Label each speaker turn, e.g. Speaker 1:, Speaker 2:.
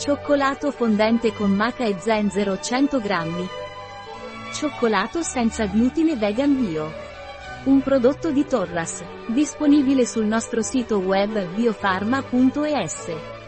Speaker 1: Cioccolato fondente con maca e zenzero 100 grammi. Cioccolato senza glutine vegan bio. Un prodotto di Torras, disponibile sul nostro sito web biofarma.es.